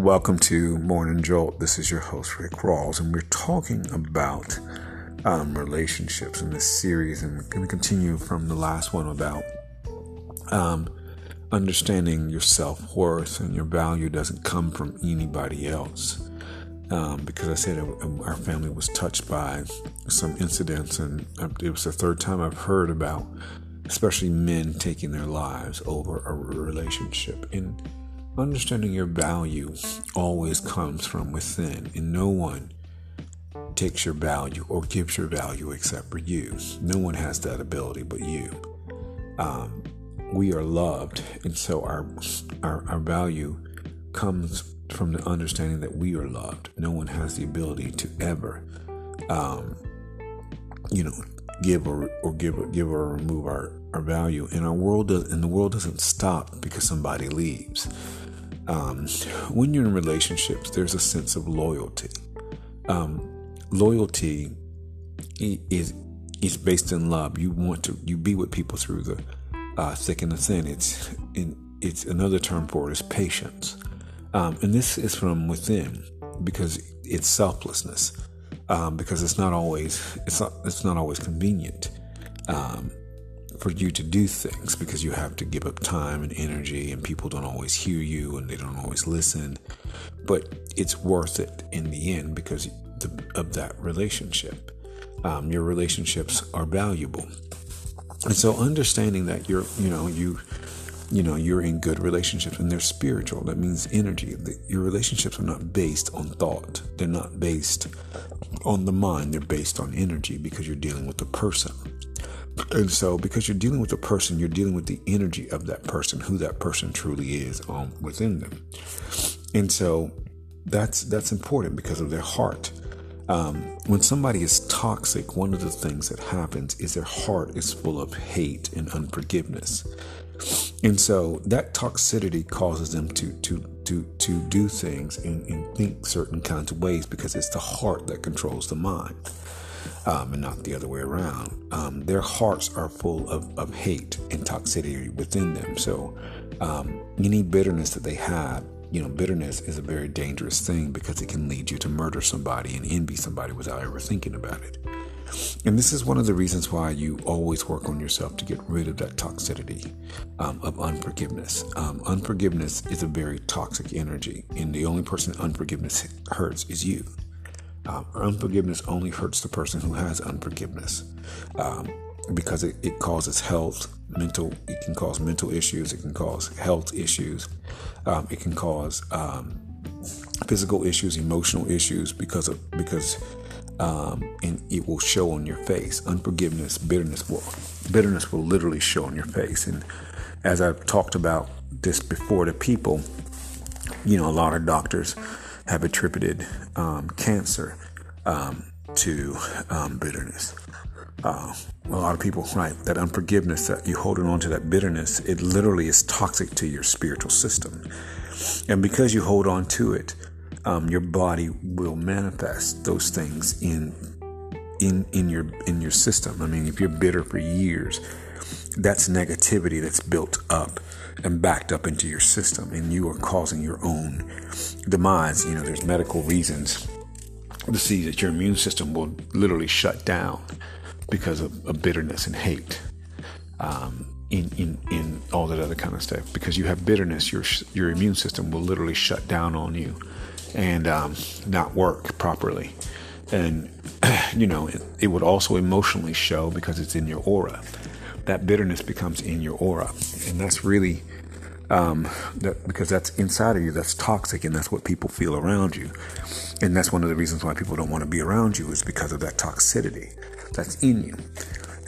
Welcome to Morning Jolt. This is your host, Rick Rawls, and we're talking about um, relationships in this series. And we're going to continue from the last one about um, understanding your self worth and your value doesn't come from anybody else. Um, because I said our family was touched by some incidents, and it was the third time I've heard about, especially men taking their lives over a relationship. And understanding your value always comes from within, and no one takes your value or gives your value except for you. No one has that ability but you. Um, we are loved, and so our, our our value comes from the understanding that we are loved. No one has the ability to ever, um, you know, give or, or give or give or remove our, our value. And our world does, and the world doesn't stop because somebody leaves. Um, when you're in relationships, there's a sense of loyalty. Um, loyalty is is based in love. You want to you be with people through the uh, thick and the thin. It's in, it's another term for it is patience, um, and this is from within because it's selflessness. Um, because it's not always it's not it's not always convenient. Um, for you to do things because you have to give up time and energy, and people don't always hear you and they don't always listen. But it's worth it in the end because of that relationship. Um, your relationships are valuable, and so understanding that you're, you know, you, you know, you're in good relationships and they're spiritual. That means energy. Your relationships are not based on thought. They're not based on the mind. They're based on energy because you're dealing with a person. And so, because you're dealing with a person, you're dealing with the energy of that person, who that person truly is um, within them. And so, that's that's important because of their heart. Um, when somebody is toxic, one of the things that happens is their heart is full of hate and unforgiveness. And so that toxicity causes them to to to to do things and, and think certain kinds of ways because it's the heart that controls the mind um, and not the other way around. Um, their hearts are full of, of hate and toxicity within them. So, um, any bitterness that they have, you know, bitterness is a very dangerous thing because it can lead you to murder somebody and envy somebody without ever thinking about it. And this is one of the reasons why you always work on yourself to get rid of that toxicity um, of unforgiveness. Um, unforgiveness is a very toxic energy, and the only person unforgiveness hurts is you. Um, unforgiveness only hurts the person who has unforgiveness um, because it, it, causes health, mental, it can cause mental issues, it can cause health issues, um, it can cause um, physical issues, emotional issues because of because um, and it will show on your face. Unforgiveness, bitterness will bitterness will literally show on your face. And as I've talked about this before to people, you know, a lot of doctors have attributed um, cancer um, to um, bitterness. Uh, a lot of people, right, that unforgiveness, that you holding on to that bitterness, it literally is toxic to your spiritual system. And because you hold on to it, um, your body will manifest those things in in in your in your system. I mean, if you're bitter for years, that's negativity that's built up and backed up into your system, and you are causing your own demise. You know, there's medical reasons to see that your immune system will literally shut down because of, of bitterness and hate. Um, in, in, in all that other kind of stuff because you have bitterness your your immune system will literally shut down on you and um, not work properly and you know it, it would also emotionally show because it's in your aura that bitterness becomes in your aura. And that's really um, that because that's inside of you that's toxic and that's what people feel around you. And that's one of the reasons why people don't want to be around you is because of that toxicity that's in you.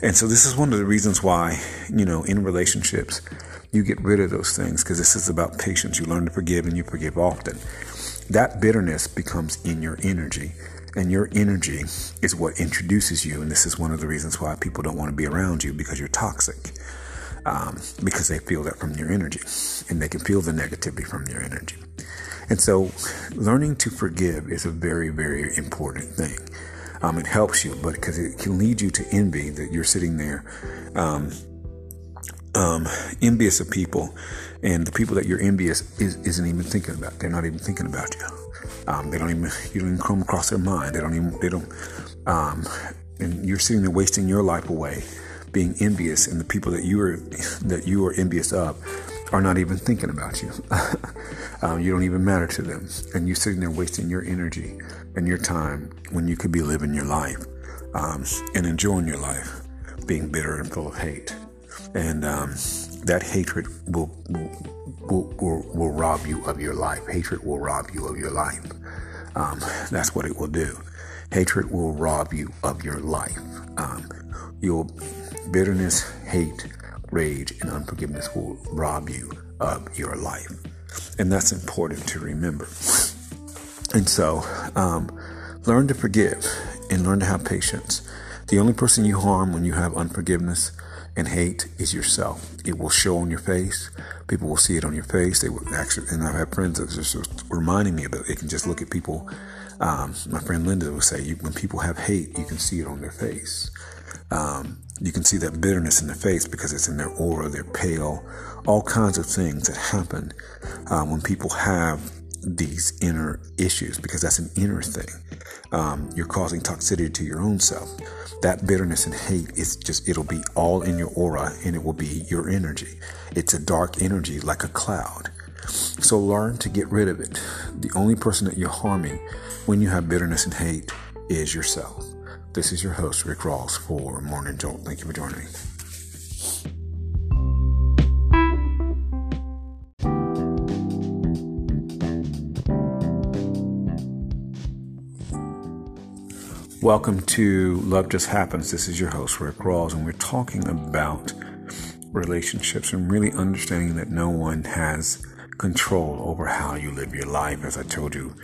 And so this is one of the reasons why you know in relationships you get rid of those things because this is about patience. You learn to forgive and you forgive often. That bitterness becomes in your energy and your energy is what introduces you and this is one of the reasons why people don't want to be around you because you're toxic um, because they feel that from your energy and they can feel the negativity from your energy. And so, learning to forgive is a very, very important thing. Um, it helps you, but because it can lead you to envy that you're sitting there, um, um, envious of people, and the people that you're envious is, isn't even thinking about. They're not even thinking about you. Um, they don't even you don't even come across their mind. They don't even they don't. Um, and you're sitting there wasting your life away, being envious, and the people that you are that you are envious of are not even thinking about you. um, you don't even matter to them, and you're sitting there wasting your energy and your time when you could be living your life um, and enjoying your life, being bitter and full of hate, and um, that hatred will, will will, will rob you of your life. Hatred will rob you of your life. Um, that's what it will do. Hatred will rob you of your life. Um, your bitterness, hate, rage, and unforgiveness will rob you of your life. And that's important to remember. And so, um, learn to forgive and learn to have patience. The only person you harm when you have unforgiveness and hate is yourself. It will show on your face. People will see it on your face. They will actually, and I've had friends that just reminding me it. They can just look at people um, my friend Linda would say, you, when people have hate, you can see it on their face. Um, you can see that bitterness in their face because it's in their aura, they're pale, all kinds of things that happen um, when people have these inner issues because that's an inner thing. Um, you're causing toxicity to your own self. That bitterness and hate is just, it'll be all in your aura and it will be your energy. It's a dark energy like a cloud. So learn to get rid of it. The only person that you're harming when you have bitterness and hate is yourself. This is your host, Rick Rawls, for Morning Jolt. Thank you for joining me. Welcome to Love Just Happens. This is your host, Rick Rawls, and we're talking about relationships and really understanding that no one has control over how you live your life. As I told you,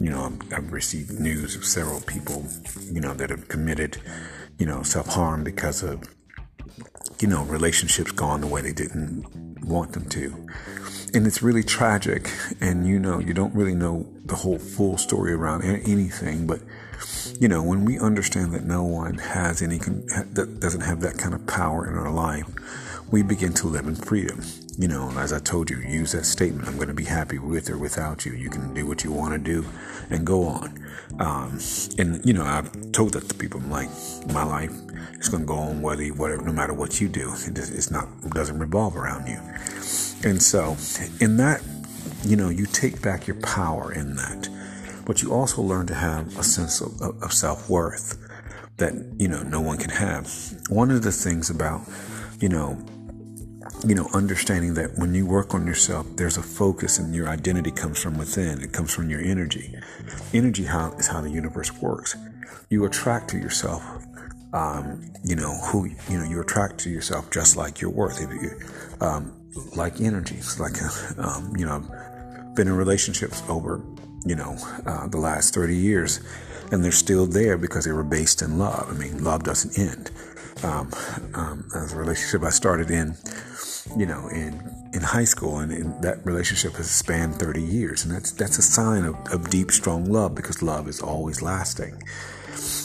you know, I've received news of several people, you know, that have committed, you know, self harm because of, you know, relationships gone the way they didn't want them to. And it's really tragic. And, you know, you don't really know the whole full story around anything. But, you know, when we understand that no one has any, that doesn't have that kind of power in our life, we begin to live in freedom. You know, as I told you, use that statement I'm going to be happy with or without you. You can do what you want to do and go on. Um, and, you know, I've told that to people. I'm like, my life is going to go on whether, whatever, no matter what you do. It it's not, it doesn't revolve around you. And so, in that, you know, you take back your power in that. But you also learn to have a sense of, of self worth that, you know, no one can have. One of the things about, you know, you know, understanding that when you work on yourself, there's a focus and your identity comes from within. It comes from your energy. Energy how, is how the universe works. You attract to yourself, um, you know, who, you know, you attract to yourself just like your worth. If you, um, like energy, it's like, um, you know, been in relationships over, you know, uh, the last 30 years and they're still there because they were based in love. I mean, love doesn't end. Um, um, as a relationship I started in, you know, in in high school, and, and, that relationship has spanned 30 years, and that's that's a sign of, of deep, strong love because love is always lasting.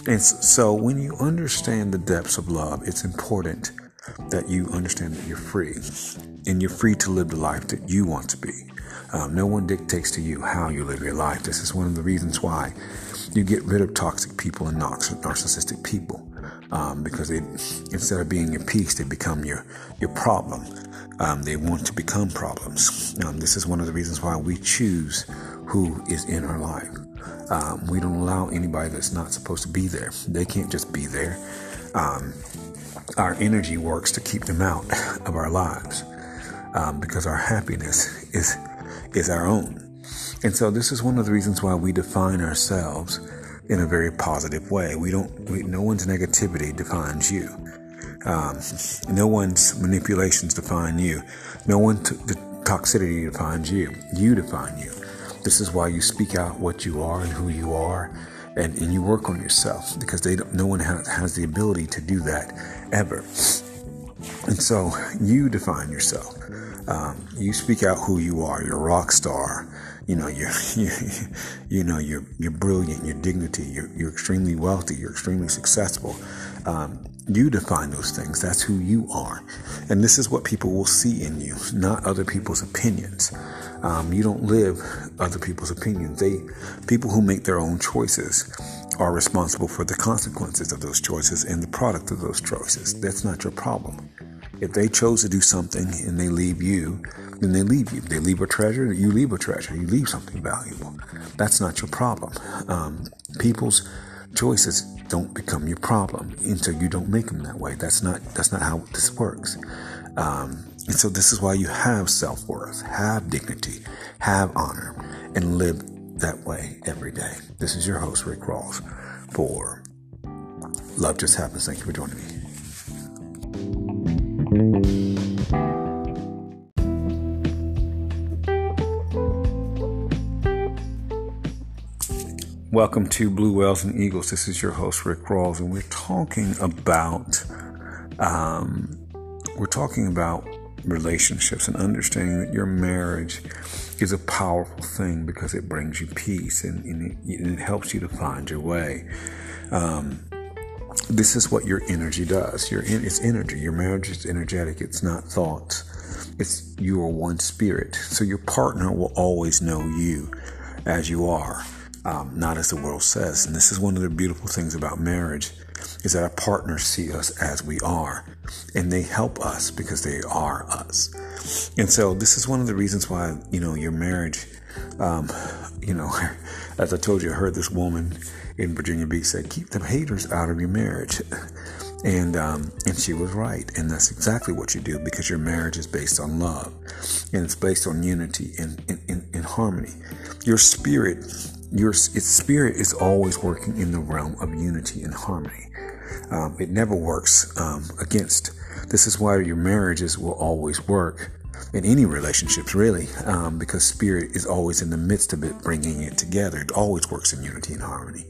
And so, when you understand the depths of love, it's important that you understand that you're free, and you're free to live the life that you want to be. Um, no one dictates to you how you live your life. This is one of the reasons why you get rid of toxic people and narcissistic people. Um, because they, instead of being your peace, they become your your problem. Um, they want to become problems. Um, this is one of the reasons why we choose who is in our life. Um, we don't allow anybody that's not supposed to be there. They can't just be there. Um, our energy works to keep them out of our lives because our happiness is is our own. And so this is one of the reasons why we define ourselves in a very positive way. We don't. We, no one's negativity defines you. Um, no one's manipulations define you. No one's t- the toxicity defines you. You define you. This is why you speak out what you are and who you are, and, and you work on yourself because they no one has the ability to do that ever. And so you define yourself. Um, you speak out who you are. You're a rock star. You know, you're, you, you know, you're, you're brilliant. Your dignity. You're, you're extremely wealthy. You're extremely successful. Um, you define those things. That's who you are. And this is what people will see in you, not other people's opinions. Um, you don't live other people's opinions. They, people who make their own choices are responsible for the consequences of those choices and the product of those choices. That's not your problem. If they chose to do something and they leave you, then they leave you. They leave a treasure, you leave a treasure. You leave something valuable. That's not your problem. Um, people's choices don't become your problem until you don't make them that way. That's not that's not how this works. Um, and so this is why you have self worth, have dignity, have honor, and live that way every day. This is your host Rick Rawls for Love Just Happens. Thank you for joining me. Welcome to Blue Whales and Eagles. This is your host Rick Rawls, and we're talking about um, we're talking about relationships and understanding that your marriage is a powerful thing because it brings you peace and, and, it, and it, helps you to find your way. Um, this is what your energy does. Your it's energy. Your marriage is energetic. It's not thoughts. It's you are one spirit. So your partner will always know you as you are um, not as the world says. And this is one of the beautiful things about marriage is that our partners see us as we are and they help us because they are us. And so this is one of the reasons why, you know, your marriage, um, you know, as I told you, I heard this woman in Virginia Beach say, keep the haters out of your marriage. And um, and she was right, and that's exactly what you do because your marriage is based on love, and it's based on unity and in harmony. Your spirit your its spirit is always working in the realm of unity and harmony. Um, it never works um, against. This is why your marriages will always work in any relationships, really, um, because spirit is always in the midst of it, bringing it together. It always works in unity and harmony.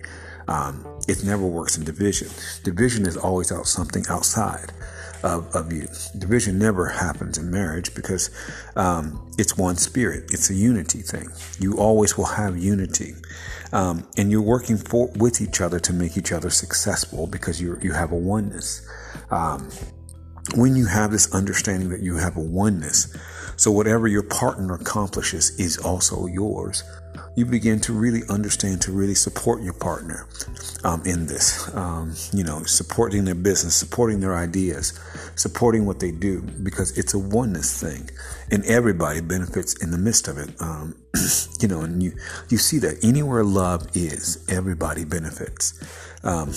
Um, it never works in division. Division is always out something outside of, of you. Division never happens in marriage because um, it's one spirit. It's a unity thing. You always will have unity, um, and you're working for with each other to make each other successful because you you have a oneness. Um, when you have this understanding that you have a oneness, so whatever your partner accomplishes is also yours you begin to really understand to really support your partner um, in this. Um, you know, supporting their business, supporting their ideas, supporting what they do, because it's a oneness thing, and everybody benefits in the midst of it. Um, you know, and you you see that anywhere love is, everybody benefits. Um,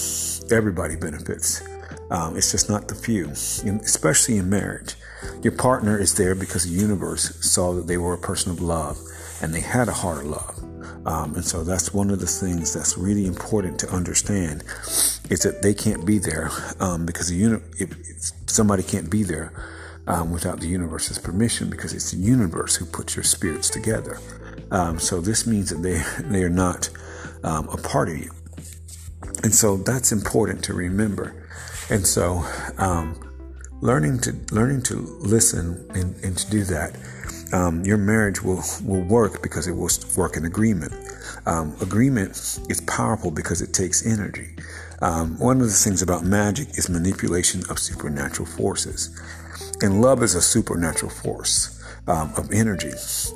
everybody benefits. Um, it's just not the few, especially in marriage. Your partner is there because the universe saw that they were a person of love and they had a heart of love. Um, and so that's one of the things that's really important to understand is that they can't be there um, because the uni- if, somebody can't be there um, without the universe's permission because it's the universe who puts your spirits together. Um, so this means that they they are not um, a part of you, and so that's important to remember. And so um, learning to learning to listen and, and to do that um, your marriage will, will work because it will work in agreement. Um, agreement is powerful because it takes energy. Um, one of the things about magic is manipulation of supernatural forces. And love is a supernatural force um, of energy,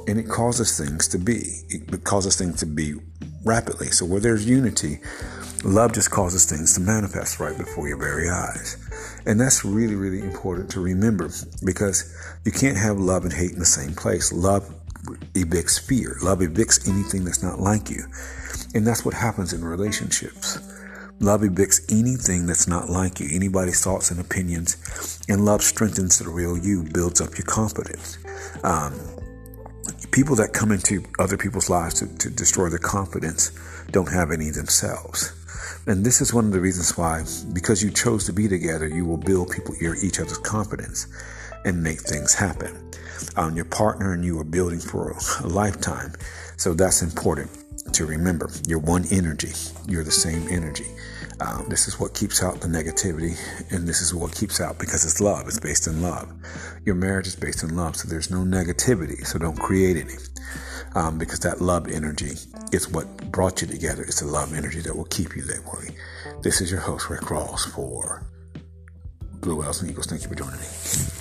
and it causes things to be. It causes things to be rapidly. So where there's unity, love just causes things to manifest right before your very eyes. And that's really, really important to remember because you can't have love and hate in the same place. Love evicts fear. Love evicts anything that's not like you. And that's what happens in relationships. Love evicts anything that's not like you, anybody's thoughts and opinions. And love strengthens the real you, builds up your confidence. Um, people that come into other people's lives to, to destroy their confidence don't have any themselves. And this is one of the reasons why, because you chose to be together, you will build people your each other's confidence and make things happen. Um, your partner and you are building for a lifetime. So that's important to remember. You're one energy. You're the same energy. Um, this is what keeps out the negativity, and this is what keeps out because it's love. It's based in love. Your marriage is based in love, so there's no negativity, so don't create any. Um, because that love energy is what brought you together. It's the love energy that will keep you that way. This is your host, Rick Rawls, for Blue Whales and Eagles. Thank you for joining me.